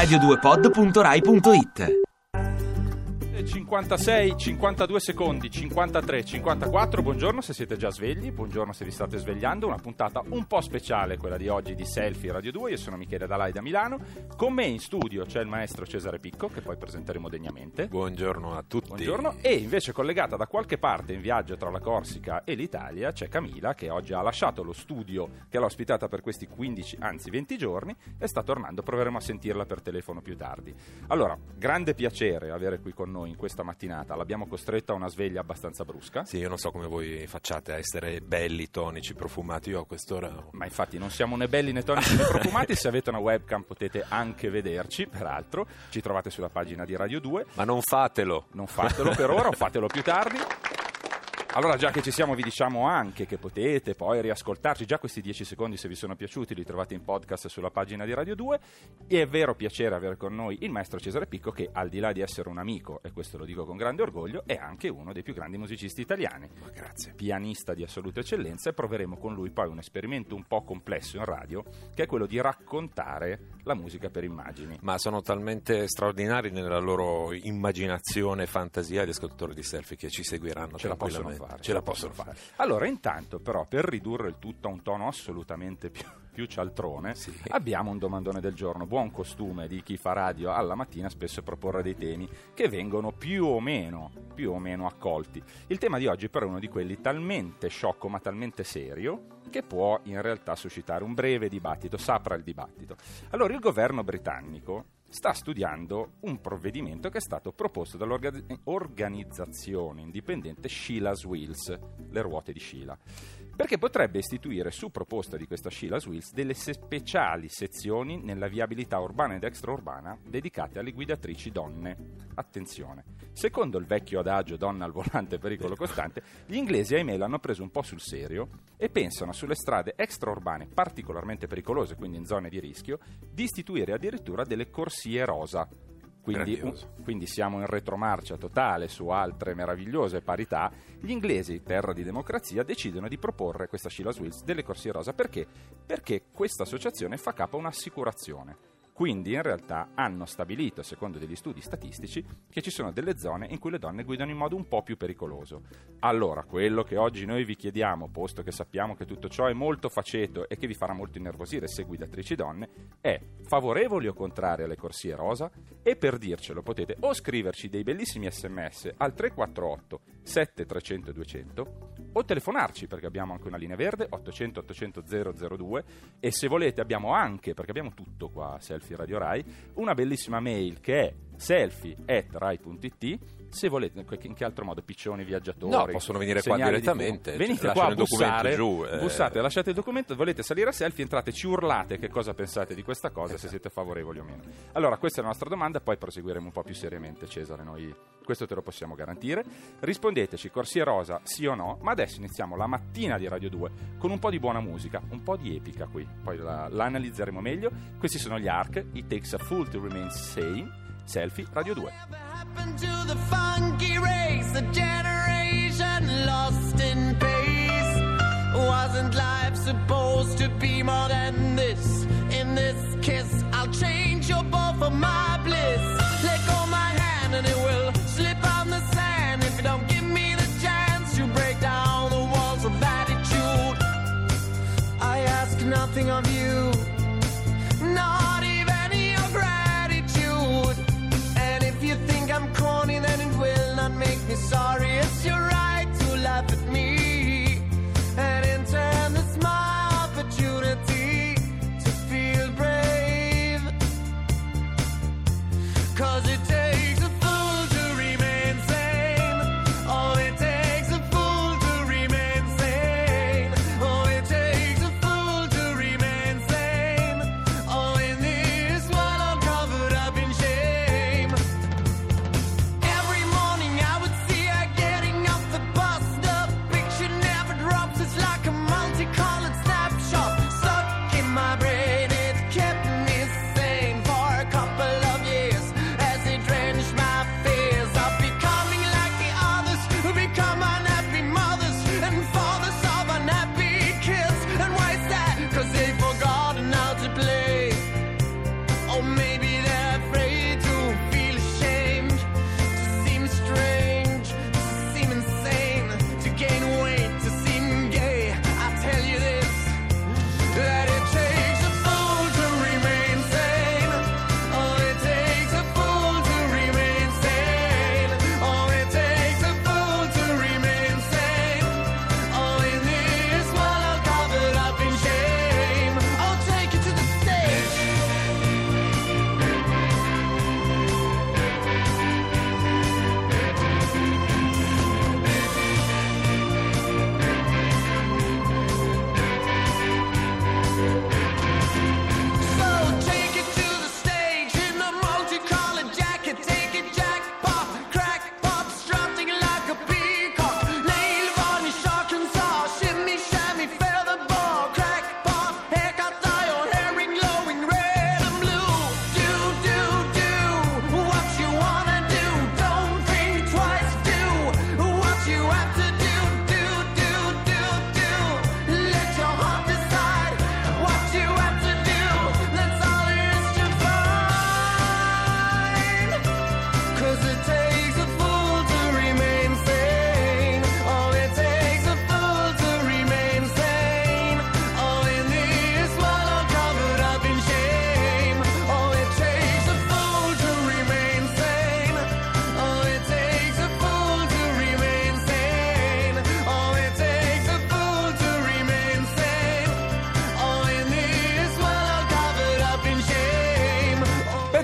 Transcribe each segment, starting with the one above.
radio2pod.rai.it 56, 52 secondi, 53, 54. Buongiorno se siete già svegli, buongiorno se vi state svegliando. Una puntata un po' speciale, quella di oggi di Selfie Radio 2. Io sono Michele Dalai da Milano. Con me in studio c'è il maestro Cesare Picco, che poi presenteremo degnamente. Buongiorno a tutti. Buongiorno. E invece collegata da qualche parte in viaggio tra la Corsica e l'Italia c'è Camila, che oggi ha lasciato lo studio che l'ha ospitata per questi 15, anzi 20 giorni, e sta tornando. Proveremo a sentirla per telefono più tardi. Allora, grande piacere avere qui con noi in questa mattinata. L'abbiamo costretta a una sveglia abbastanza brusca. Sì, io non so come voi facciate a essere belli, tonici, profumati. Io a quest'ora. Ma infatti non siamo né belli né tonici né profumati. Se avete una webcam potete anche vederci, peraltro. Ci trovate sulla pagina di Radio 2. Ma non fatelo! Non fatelo per ora, o fatelo più tardi. Allora, già che ci siamo, vi diciamo anche che potete poi riascoltarci. Già questi 10 secondi, se vi sono piaciuti, li trovate in podcast sulla pagina di Radio 2. E è vero piacere avere con noi il maestro Cesare Picco, che al di là di essere un amico, e questo lo dico con grande orgoglio, è anche uno dei più grandi musicisti italiani. Ma grazie. Pianista di assoluta eccellenza. E proveremo con lui poi un esperimento un po' complesso in radio, che è quello di raccontare la musica per immagini. Ma sono talmente straordinari nella loro immaginazione e fantasia gli ascoltatori di selfie che ci seguiranno Ce tranquillamente. Fare. Ce la possono fare. Allora, intanto, però, per ridurre il tutto a un tono assolutamente più, più cialtrone, Sì. abbiamo un domandone del giorno. Buon costume di chi fa radio alla mattina spesso proporre dei temi che vengono più o meno, più o meno accolti. Il tema di oggi, però, è uno di quelli talmente sciocco ma talmente serio che può in realtà suscitare un breve dibattito, sapra il dibattito. Allora, il governo britannico sta studiando un provvedimento che è stato proposto dall'organizzazione indipendente Sheila's Wheels, le ruote di Sheila, perché potrebbe istituire su proposta di questa Sheila's Wheels delle speciali sezioni nella viabilità urbana ed extraurbana dedicate alle guidatrici donne. Attenzione, secondo il vecchio adagio donna al volante pericolo costante, gli inglesi ahimè l'hanno preso un po' sul serio e pensano sulle strade extraurbane particolarmente pericolose, quindi in zone di rischio, di istituire addirittura delle corsie rosa. Quindi, quindi siamo in retromarcia totale su altre meravigliose parità. Gli inglesi, terra di democrazia, decidono di proporre questa Sheila Wills delle corsie rosa. Perché? Perché questa associazione fa capo a un'assicurazione. Quindi in realtà hanno stabilito, secondo degli studi statistici, che ci sono delle zone in cui le donne guidano in modo un po' più pericoloso. Allora, quello che oggi noi vi chiediamo, posto che sappiamo che tutto ciò è molto faceto e che vi farà molto innervosire se guidatrici donne, è favorevoli o contrari alle corsie rosa? E per dircelo potete o scriverci dei bellissimi sms al 348 7300 200 o telefonarci perché abbiamo anche una linea verde 800 800 002 e se volete abbiamo anche, perché abbiamo tutto qua a Selfie Radio Rai, una bellissima mail che è selfie.rai.it se volete, in che altro modo, piccioni, viaggiatori No, possono venire qua di direttamente, fumo. venite lasciano qua a bussare, giù, eh. bussate, lasciate il documento, volete salire a selfie, entrate, ci urlate che cosa pensate di questa cosa, se siete favorevoli o meno. Allora, questa è la nostra domanda, poi proseguiremo un po' più seriamente, Cesare, noi questo te lo possiamo garantire. Rispondeteci, corsia rosa, sì o no, ma adesso iniziamo la mattina di Radio 2 con un po' di buona musica, un po' di epica qui, poi la, la analizzeremo meglio. Questi sono gli ARC, It Takes a Fool to Remain Sane, Selfie, Radio 2. happened to the funky race? A generation lost in pace. Wasn't life supposed to be more than this? In this kiss, be sorry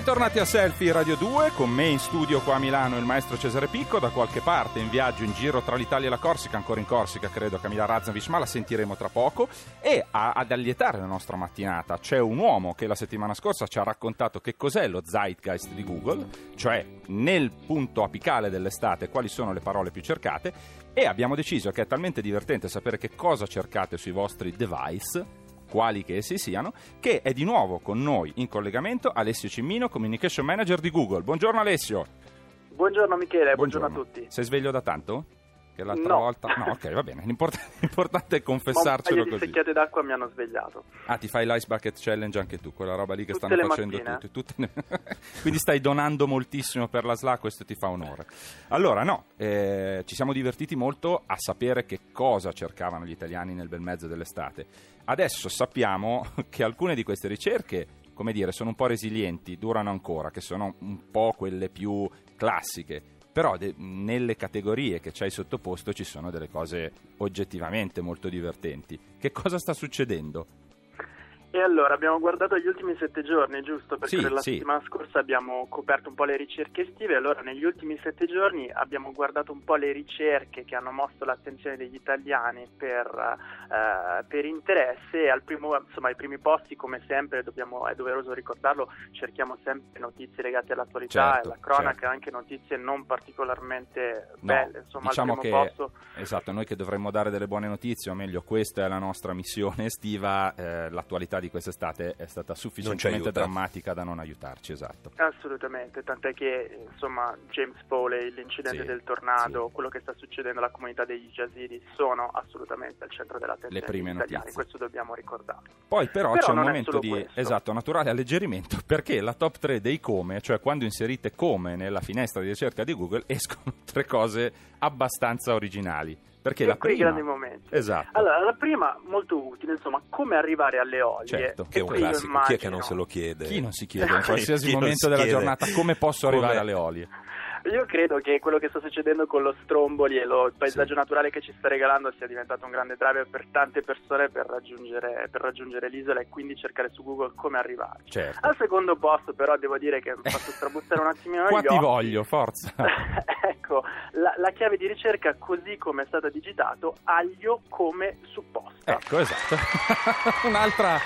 Bentornati a Selfie Radio 2, con me in studio qua a Milano il maestro Cesare Picco, da qualche parte in viaggio in giro tra l'Italia e la Corsica, ancora in Corsica credo Camilla Raznovic, ma la sentiremo tra poco. E a- ad allietare la nostra mattinata c'è un uomo che la settimana scorsa ci ha raccontato che cos'è lo zeitgeist di Google, cioè nel punto apicale dell'estate quali sono le parole più cercate, e abbiamo deciso che è talmente divertente sapere che cosa cercate sui vostri device quali che essi siano, che è di nuovo con noi in collegamento Alessio Cimmino, Communication Manager di Google. Buongiorno Alessio. Buongiorno Michele, buongiorno, a tutti. Sei sveglio da tanto? Che l'altra No. volta... No, ok, va bene. L'importante, l'importante è confessarcelo così. secchiate d'acqua mi hanno svegliato. Ah, ti fai l'ice bucket challenge anche tu, quella roba lì che Tutte stanno le facendo mattine. tutti. tutte le- Quindi stai donando moltissimo per la SLA, questo ti fa onore. Allora, no, eh, ci siamo divertiti molto a sapere che cosa cercavano gli italiani nel bel mezzo dell'estate. Adesso sappiamo che alcune di queste ricerche, come dire, sono un po' resilienti, durano ancora, che sono un po' quelle più classiche. Però de- nelle categorie che ci hai sottoposto ci sono delle cose oggettivamente molto divertenti. Che cosa sta succedendo? E allora abbiamo guardato gli ultimi sette giorni, giusto? Perché Sì, la sì. settimana scorsa abbiamo coperto un po' le ricerche estive, allora negli ultimi sette giorni abbiamo guardato un po' le ricerche che hanno mosso l'attenzione degli italiani per, eh, per interesse e al primo, insomma, ai primi posti, come sempre, dobbiamo, è doveroso ricordarlo, cerchiamo sempre notizie legate all'attualità Certo, e alla cronaca, certo. anche notizie non particolarmente No, belle. Insomma, diciamo al primo che posto esatto, noi che dovremmo dare delle buone notizie, o meglio, questa è la nostra missione estiva, eh, l'attualità di quest'estate è stata sufficientemente drammatica da non aiutarci, esatto. Assolutamente, tant'è che insomma James Foley, l'incidente Sì, del tornado, quello che sta succedendo alla comunità degli Yazidi sono assolutamente al centro dell'attenzione Le prime notizie. questo dobbiamo ricordarlo. Poi però, Però c'è un momento di questo. esatto, naturale alleggerimento perché la top 3 dei come, cioè quando inserite come nella finestra di ricerca di Google, escono tre cose abbastanza originali. Perché E la qui i prima grandi momenti. Esatto. Allora, la prima molto utile, insomma, come arrivare alle olie. Certo, Che è un classico, chi è che immagino- non se lo chiede? Chi non si chiede in qualsiasi momento della chiede giornata come posso come- arrivare alle olie? Io credo che quello che sta succedendo con lo Stromboli e lo- il paesaggio Sì. naturale che ci sta regalando sia diventato un grande driver per tante persone per raggiungere, per raggiungere l'isola e quindi cercare su Google come arrivarci. Certo. Al secondo posto però devo dire che mi fatto strabuzzare un attimino Qua ti voglio, forza. ecco, la, la chiave di ricerca così come è stata digitato, aglio come supposta. Ecco, esatto. un'altra,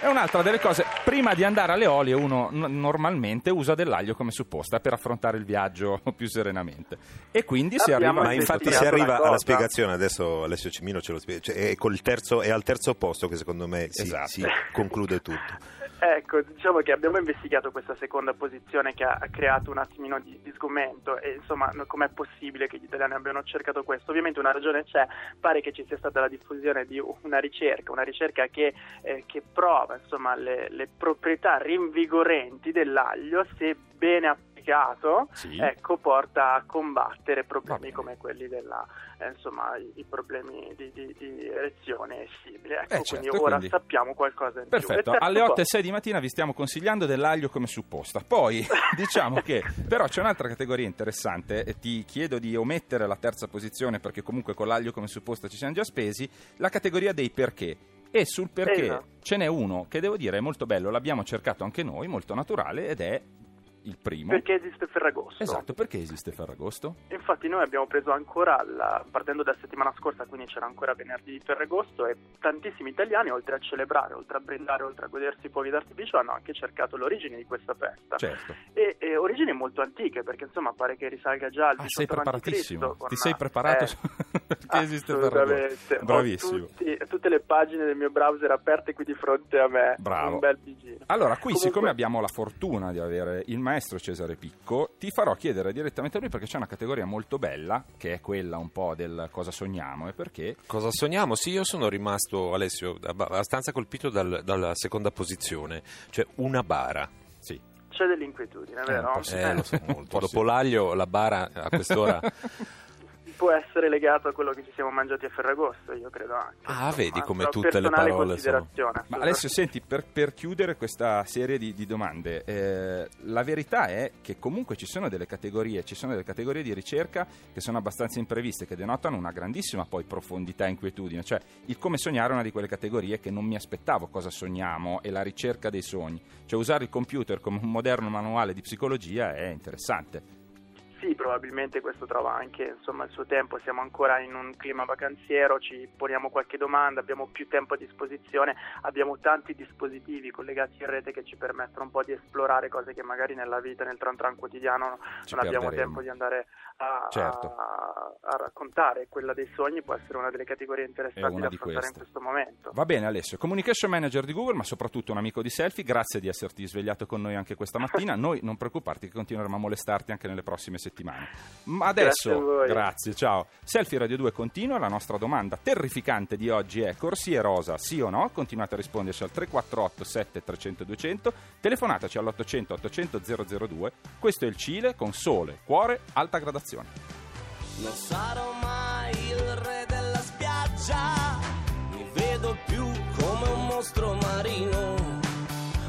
è un'altra delle cose. Prima di andare alle olie, uno n- normalmente usa dell'aglio come supposta per affrontare il viaggio più serenamente. E quindi si Abbiamo arriva Ma infatti si arriva alla spiegazione, adesso Alessio Cimino ce lo spiega, cioè, è, col terzo- è al terzo posto che secondo me si, Esatto. si conclude tutto. Ecco, diciamo che abbiamo investigato questa seconda posizione che ha creato un attimino di, di sgomento e insomma com'è possibile che gli italiani abbiano cercato questo? Ovviamente una ragione c'è, pare che ci sia stata la diffusione di una ricerca, una ricerca che, eh, che prova insomma le, le proprietà rinvigorenti dell'aglio se bene applicato Sì. ecco, porta a combattere problemi come quelli della eh, insomma i, problemi di, di- di erezione e simili. Ecco, Eh, certo, quindi ora quindi- sappiamo qualcosa in. Perfetto, alle 8 e posto- 6 di mattina vi stiamo consigliando dell'aglio come supposta. Poi diciamo che però c'è un'altra categoria interessante e ti chiedo di omettere la terza posizione perché comunque con l'aglio come supposta ci siamo già spesi, la categoria dei perché. E sul perché Esatto. ce n'è uno che devo dire è molto bello, l'abbiamo cercato anche noi, molto naturale ed è il primo. Perché esiste Ferragosto? Esatto, perché esiste Ferragosto? Infatti noi abbiamo preso ancora, la- partendo da settimana scorsa, quindi c'era ancora venerdì di Ferragosto e tantissimi italiani, oltre a celebrare, oltre a brindare, oltre a godersi i fuochi d'artificio, hanno anche cercato l'origine di questa festa. Certo. E, e origini molto antiche, perché insomma pare che risalga già al Ah, 18 sei preparatissimo. Ti sei preparato eh, su- perché esiste Ferragosto? Bravissimo. tutti- tutte le pagine del mio browser aperte qui di fronte a me. Bravo. Un bel bigino. Allora, qui Comunque- siccome abbiamo la fortuna di avere il maestro Cesare Picco, ti farò chiedere direttamente a lui perché c'è una categoria molto bella, che è quella un po' del cosa sogniamo e perché. Cosa sogniamo? Sì, io sono rimasto, Alessio, abba- abbastanza colpito dal- dalla seconda posizione, cioè una bara. Sì, C'è dell'inquietudine, Eh, vero? sì. Eh, lo so Un molto. po' Dopo l'aglio, la bara a quest'ora. può essere legato a quello che ci siamo mangiati a Ferragosto, io credo anche. Ah, Insomma, vedi come tutte le parole considerazione, Ma. Alessio, senti, per, per chiudere questa serie di, di domande, eh, la verità è che comunque ci sono delle categorie, ci sono delle categorie di ricerca che sono abbastanza impreviste, che denotano una grandissima poi profondità e inquietudine. Cioè, il come sognare è una di quelle categorie che non mi aspettavo cosa sogniamo e la ricerca dei sogni. Cioè, usare il computer come un moderno manuale di psicologia è interessante. Sì, probabilmente questo trova anche insomma, il suo tempo, siamo ancora in un clima vacanziero, ci poniamo qualche domanda, abbiamo più tempo a disposizione, abbiamo tanti dispositivi collegati in rete che ci permettono un po' di esplorare cose che magari nella vita, nel tran tran quotidiano Ci non abbiamo tempo di andare a, Certo. a- a raccontare. Quella dei sogni può essere una delle categorie interessanti da affrontare in questo momento. Va bene Alessio, communication manager di Google, ma soprattutto un amico di Selfie, grazie di esserti svegliato con noi anche questa mattina. Noi non preoccuparti che continueremo a molestarti anche nelle prossime settimane. Ma Grazie a adesso, voi. grazie, ciao. Selfie Radio 2 continua, la nostra domanda terrificante di oggi è corsie rosa, sì o no? Continuate a risponderci al 348 7300 200, telefonateci all'800 800 002. Questo è il Cile con sole, cuore, alta gradazione. Non sarò mai il re della spiaggia, mi vedo più come un mostro marino.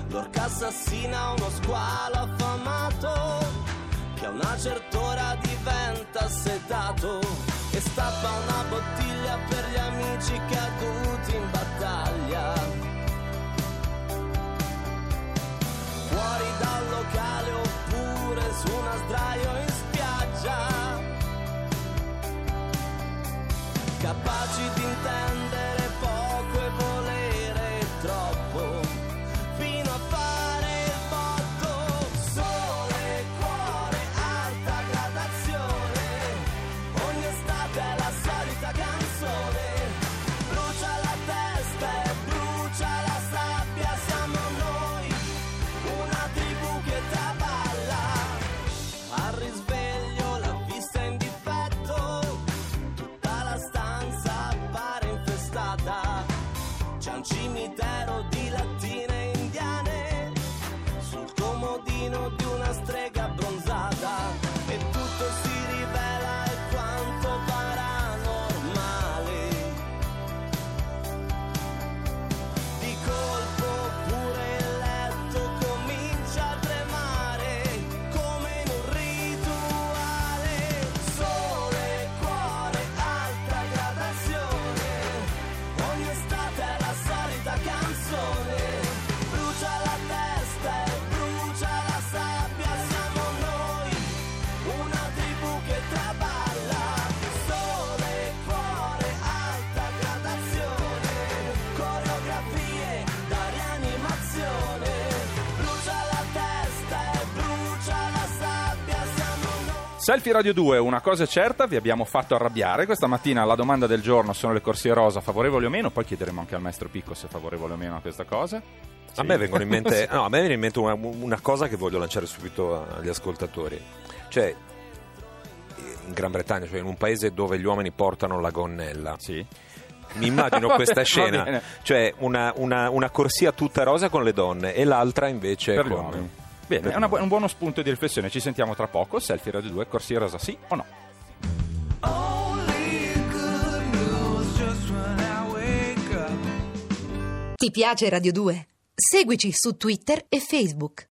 L'orca assassina uno squalo affamato, che a una certa ora diventa sedato e stappa una Selfie Radio 2, una cosa è certa, vi abbiamo fatto arrabbiare. Questa mattina la domanda del giorno sono le corsie rosa, favorevoli o meno, poi chiederemo anche al maestro Picco se è favorevole o meno a questa cosa. A Sì. me, vengono in mente, no, a me viene in mente una, una cosa che voglio lanciare subito agli ascoltatori. Cioè, in Gran Bretagna, cioè in un paese dove gli uomini portano la gonnella, Sì. mi immagino questa scena, cioè una, una- una corsia tutta rosa con le donne e l'altra invece per gli con... uomini. Bene, è una un buono spunto di riflessione. Ci sentiamo tra poco. Selfie Radio 2, corsie rosa, sì o no? Ti piace Radio 2? Seguici su Twitter e Facebook.